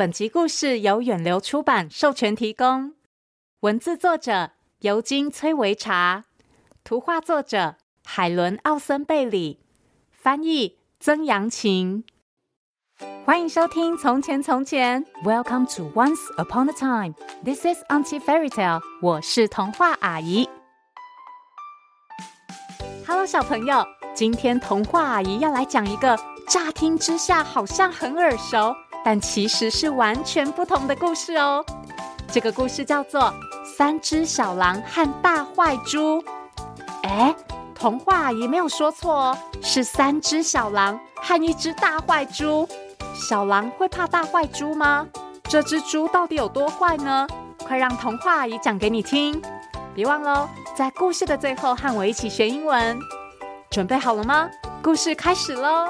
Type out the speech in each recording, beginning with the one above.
本集故事由远流出版授权提供，文字作者尤金·崔维查，图画作者海伦·奥森贝里，翻译曾阳晴。欢迎收听《从前从前》，Welcome to Once Upon a Time。This is Auntie Fairy Tale。我是童话阿姨。Hello，小朋友，今天童话阿姨要来讲一个乍听之下好像很耳熟，但其实是完全不同的故事哦。这个故事叫做《三只小狼和大坏猪》。哎，童话阿姨没有说错哦，是三只小狼和一只大坏猪。小狼会怕大坏猪吗？这只猪到底有多坏呢？快让童话阿姨讲给你听！别忘喽，在故事的最后和我一起学英文。准备好了吗？故事开始喽！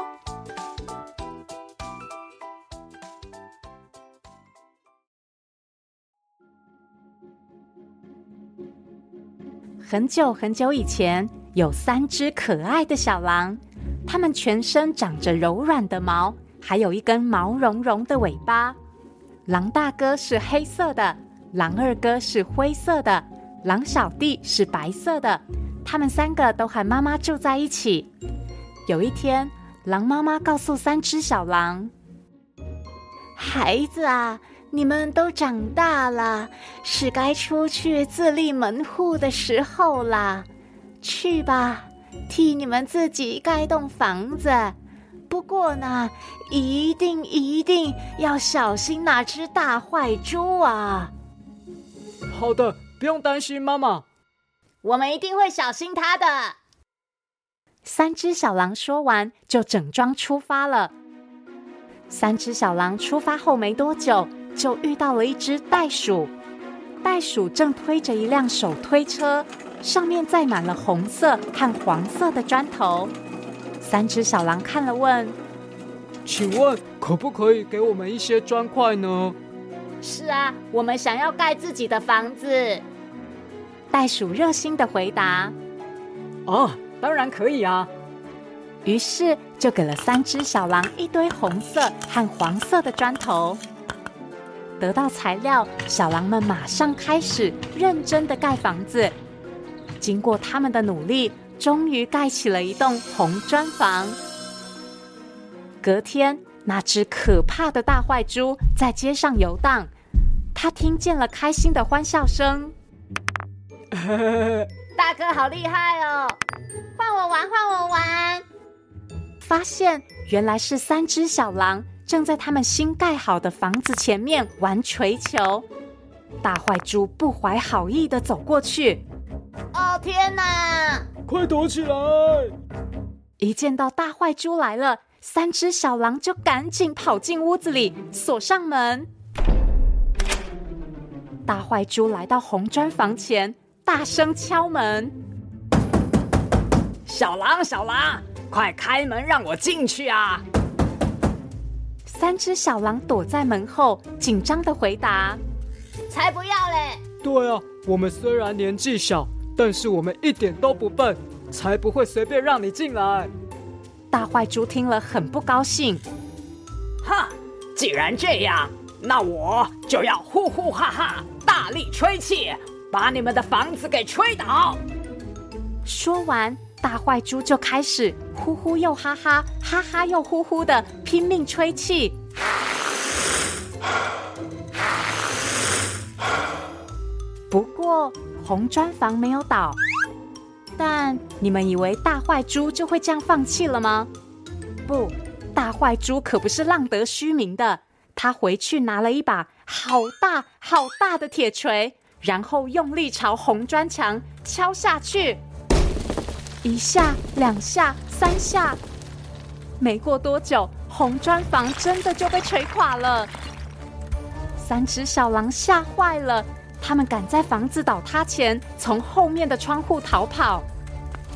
很久很久以前，有三只可爱的小狼，它们全身长着柔软的毛。还有一根毛茸茸的尾巴。狼大哥是黑色的，狼二哥是灰色的，狼小弟是白色的。他们三个都和妈妈住在一起。有一天，狼妈妈告诉三只小狼：“孩子啊，你们都长大了，是该出去自立门户的时候啦。去吧，替你们自己盖栋房子。”不过呢，一定一定要小心那只大坏猪啊！好的，不用担心，妈妈。我们一定会小心它的。三只小狼说完，就整装出发了。三只小狼出发后没多久，就遇到了一只袋鼠。袋鼠正推着一辆手推车，上面载满了红色和黄色的砖头。三只小狼看了，问：“请问可不可以给我们一些砖块呢？”“是啊，我们想要盖自己的房子。”袋鼠热心的回答。“哦，当然可以啊。”于是就给了三只小狼一堆红色和黄色的砖头。得到材料，小狼们马上开始认真的盖房子。经过他们的努力，终于盖起了一栋红砖房。隔天，那只可怕的大坏猪在街上游荡，他听见了开心的欢笑声。大哥好厉害哦！换我玩，换我玩！发现原来是三只小狼正在他们新盖好的房子前面玩锤球。大坏猪不怀好意的走过去。哦天哪！快躲起来！一见到大坏猪来了，三只小狼就赶紧跑进屋子里，锁上门。大坏猪来到红砖房前，大声敲门：“小狼，小狼，快开门，让我进去啊！”三只小狼躲在门后，紧张的回答：“才不要嘞！”对啊，我们虽然年纪小。但是我们一点都不笨，才不会随便让你进来。大坏猪听了很不高兴，哈！既然这样，那我就要呼呼哈哈大力吹气，把你们的房子给吹倒。说完，大坏猪就开始呼呼又哈哈，哈哈又呼呼的拼命吹气。不过。红砖房没有倒，但你们以为大坏猪就会这样放弃了吗？不，大坏猪可不是浪得虚名的。他回去拿了一把好大好大的铁锤，然后用力朝红砖墙敲下去，一下、两下、三下，没过多久，红砖房真的就被锤垮了。三只小狼吓坏了。他们赶在房子倒塌前从后面的窗户逃跑。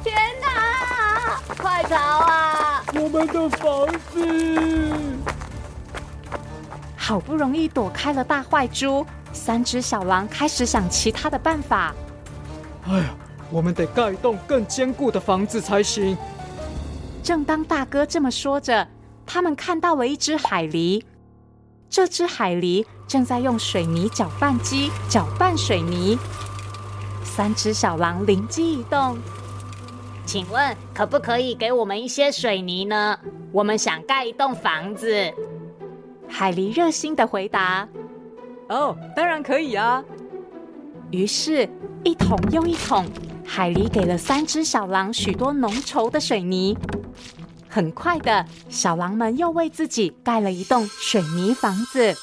天哪！快逃啊！我们的房子！好不容易躲开了大坏猪，三只小狼开始想其他的办法。哎呀，我们得盖一栋更坚固的房子才行。正当大哥这么说着，他们看到了一只海狸。这只海狸正在用水泥搅拌机搅拌水泥。三只小狼灵机一动，请问可不可以给我们一些水泥呢？我们想盖一栋房子。海狸热心的回答：“哦，当然可以啊。”于是，一桶又一桶，海狸给了三只小狼许多浓稠的水泥。很快的，小狼们又为自己盖了一栋水泥房子。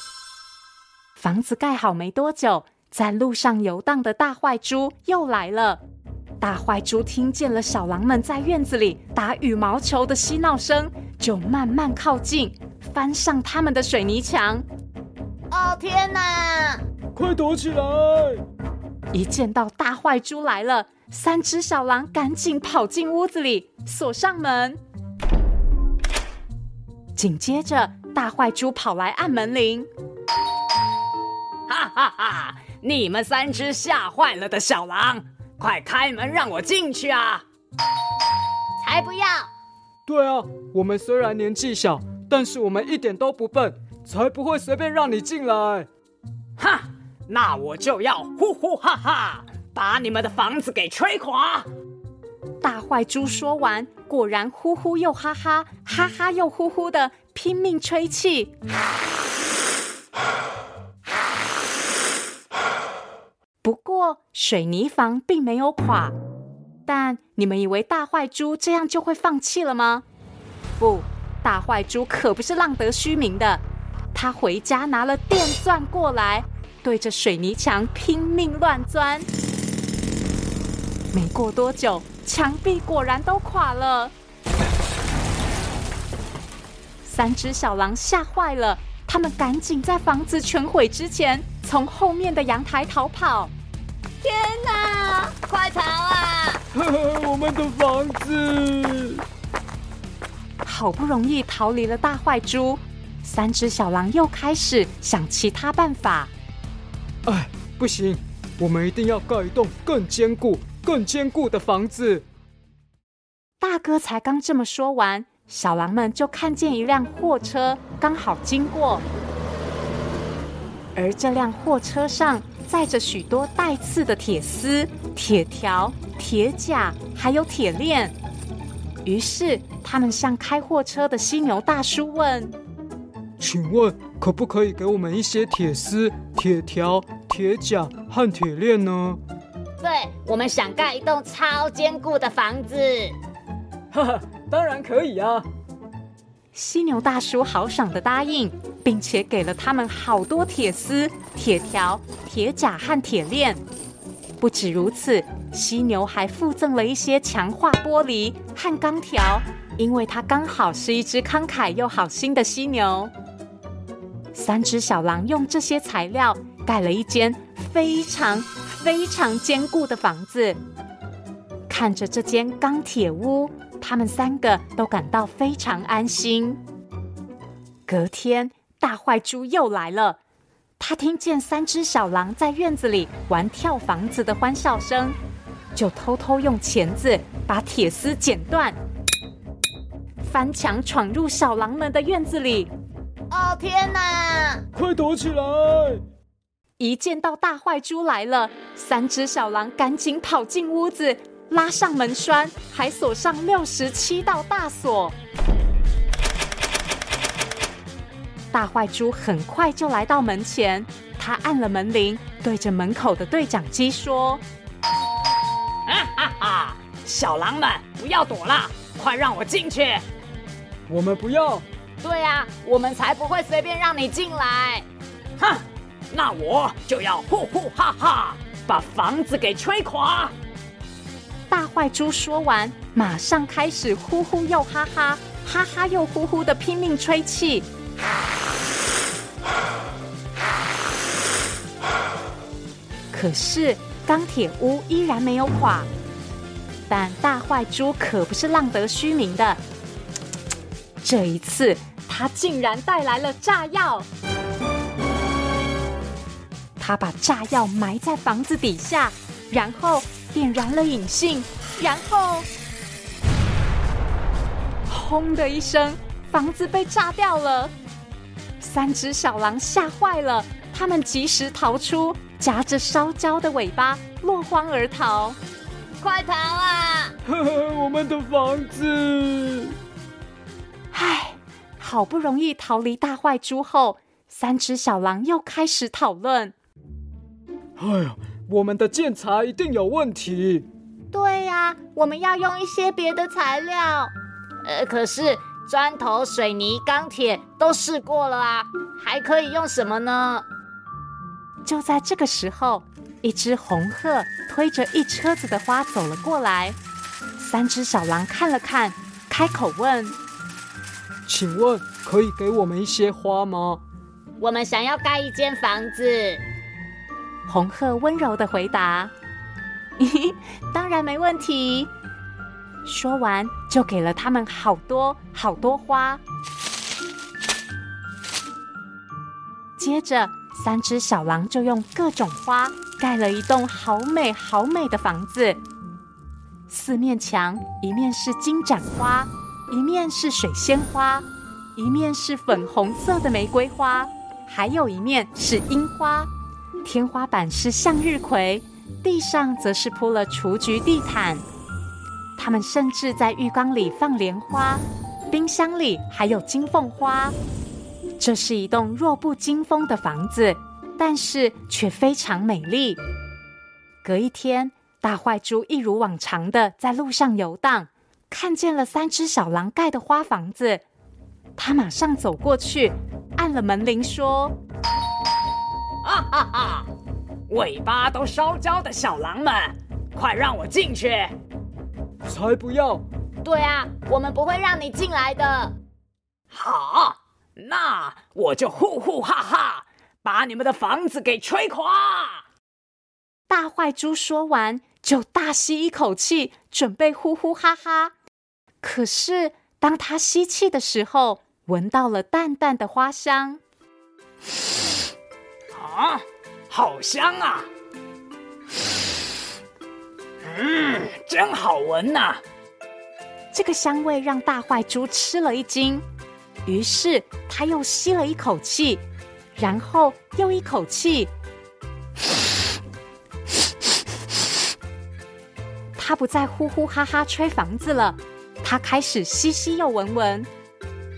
房子盖好没多久，在路上游荡的大坏猪又来了。大坏猪听见了小狼们在院子里打羽毛球的嬉闹声，就慢慢靠近，翻上他们的水泥墙。哦，天哪！快躲起来！一见到大坏猪来了，三只小狼赶紧跑进屋子里，锁上门。紧接着，大坏猪跑来按门铃。哈哈哈！你们三只吓坏了的小狼，快开门让我进去啊！才不要！对啊，我们虽然年纪小，但是我们一点都不笨，才不会随便让你进来。哈！那我就要呼呼哈哈，把你们的房子给吹垮！大坏猪说完。果然呼呼又哈哈，哈哈又呼呼的拼命吹气。不过水泥房并没有垮，但你们以为大坏猪这样就会放弃了吗？不，大坏猪可不是浪得虚名的，他回家拿了电钻过来，对着水泥墙拼命乱钻。没过多久。墙壁果然都垮了，三只小狼吓坏了，他们赶紧在房子全毁之前，从后面的阳台逃跑。天哪，快逃啊！我们的房子！好不容易逃离了大坏猪，三只小狼又开始想其他办法。哎，不行，我们一定要盖一栋更坚固。更坚固的房子。大哥才刚这么说完，小狼们就看见一辆货车刚好经过，而这辆货车上载着许多带刺的铁丝、铁条、铁甲，还有铁链。于是，他们向开货车的犀牛大叔问：“请问，可不可以给我们一些铁丝、铁条、铁甲和铁链呢？”对，我们想盖一栋超坚固的房子。哈哈，当然可以啊！犀牛大叔豪爽的答应，并且给了他们好多铁丝、铁条、铁甲和铁链。不止如此，犀牛还附赠了一些强化玻璃和钢条，因为它刚好是一只慷慨又好心的犀牛。三只小狼用这些材料盖了一间非常。非常坚固的房子，看着这间钢铁屋，他们三个都感到非常安心。隔天，大坏猪又来了，他听见三只小狼在院子里玩跳房子的欢笑声，就偷偷用钳子把铁丝剪断，翻墙闯入小狼们的院子里。哦，天哪！快躲起来！一见到大坏猪来了，三只小狼赶紧跑进屋子，拉上门栓，还锁上六十七道大锁。大坏猪很快就来到门前，他按了门铃，对着门口的对讲机说：“哈哈哈！小狼们，不要躲了，快让我进去！”我们不要。对呀，我们才不会随便让你进来。哼！那我就要呼呼哈哈，把房子给吹垮！大坏猪说完，马上开始呼呼又哈哈，哈哈又呼呼的拼命吹气。可是钢铁屋依然没有垮，但大坏猪可不是浪得虚名的，这一次他竟然带来了炸药。他把炸药埋在房子底下，然后点燃了引信，然后轰的一声，房子被炸掉了。三只小狼吓坏了，他们及时逃出，夹着烧焦的尾巴落荒而逃。快逃啊！我们的房子！唉，好不容易逃离大坏猪后，三只小狼又开始讨论。哎呀，我们的建材一定有问题。对呀，我们要用一些别的材料。呃，可是砖头、水泥、钢铁都试过了啊，还可以用什么呢？就在这个时候，一只红鹤推着一车子的花走了过来。三只小狼看了看，开口问：“请问可以给我们一些花吗？”我们想要盖一间房子。红鹤温柔的回答。当然没问题。说完，就给了他们好多好多花。接着，三只小狼就用各种花盖了一栋好美好美的房子。四面墙，一面是金盏花，一面是水仙花，一面是粉红色的玫瑰花，还有一面是樱花。天花板是向日葵。地上则是铺了雏菊地毯，他们甚至在浴缸里放莲花，冰箱里还有金凤花。这是一栋弱不禁风的房子，但是却非常美丽。隔一天，大坏猪一如往常的在路上游荡，看见了三只小狼盖的花房子，他马上走过去，按了门铃，说：“啊哈哈！”尾巴都烧焦的小狼们，快让我进去！才不要！对啊，我们不会让你进来的。好，那我就呼呼哈哈，把你们的房子给吹垮！大坏猪说完，就大吸一口气，准备呼呼哈哈。可是，当他吸气的时候，闻到了淡淡的花香。啊！好香啊！嗯，真好闻呐！这个香味让大坏猪吃了一惊，于是他又吸了一口气，然后又一口气。他不再呼呼哈哈吹房子了，他开始吸吸又闻闻。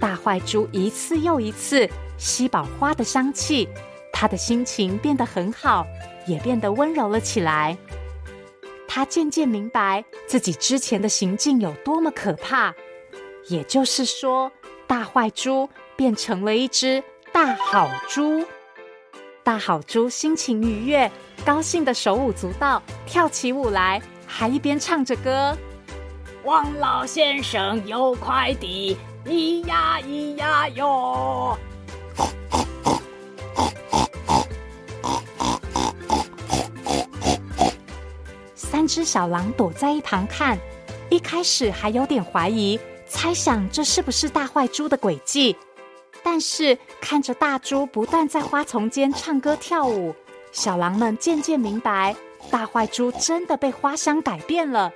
大坏猪一次又一次吸饱花的香气。他的心情变得很好，也变得温柔了起来。他渐渐明白自己之前的行径有多么可怕，也就是说，大坏猪变成了一只大好猪。大好猪心情愉悦，高兴的手舞足蹈，跳起舞来，还一边唱着歌：“王老先生有快递，咿呀咿呀哟。”三只小狼躲在一旁看，一开始还有点怀疑，猜想这是不是大坏猪的诡计。但是看着大猪不断在花丛间唱歌跳舞，小狼们渐渐明白，大坏猪真的被花香改变了。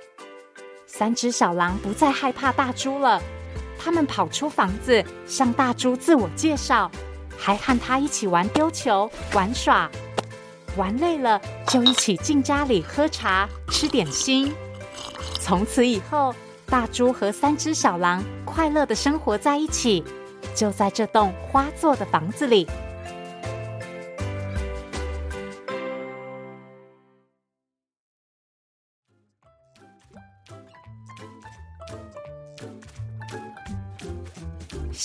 三只小狼不再害怕大猪了，他们跑出房子，向大猪自我介绍，还和他一起玩丢球、玩耍。玩累了，就一起进家里喝茶、吃点心。从此以后，大猪和三只小狼快乐地生活在一起，就在这栋花做的房子里。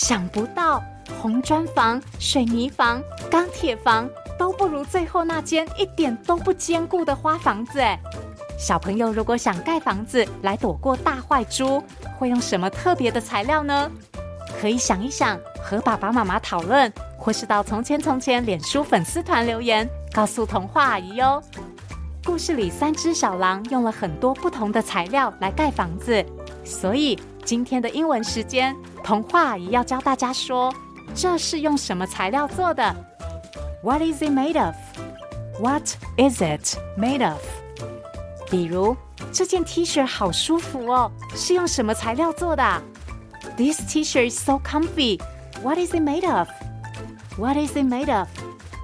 想不到，红砖房、水泥房、钢铁房。都不如最后那间一点都不坚固的花房子哎！小朋友如果想盖房子来躲过大坏猪，会用什么特别的材料呢？可以想一想，和爸爸妈妈讨论，或是到从前从前脸书粉丝团留言，告诉童话阿姨哟。故事里三只小狼用了很多不同的材料来盖房子，所以今天的英文时间，童话也要教大家说，这是用什么材料做的？What is it made of? What is it made of? 比如这件 T 恤好舒服哦，是用什么材料做的？This T-shirt is so comfy. What is it made of? What is it made of？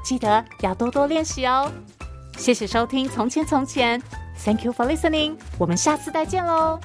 记得要多多练习哦。谢谢收听《从前从前》，Thank you for listening。我们下次再见喽。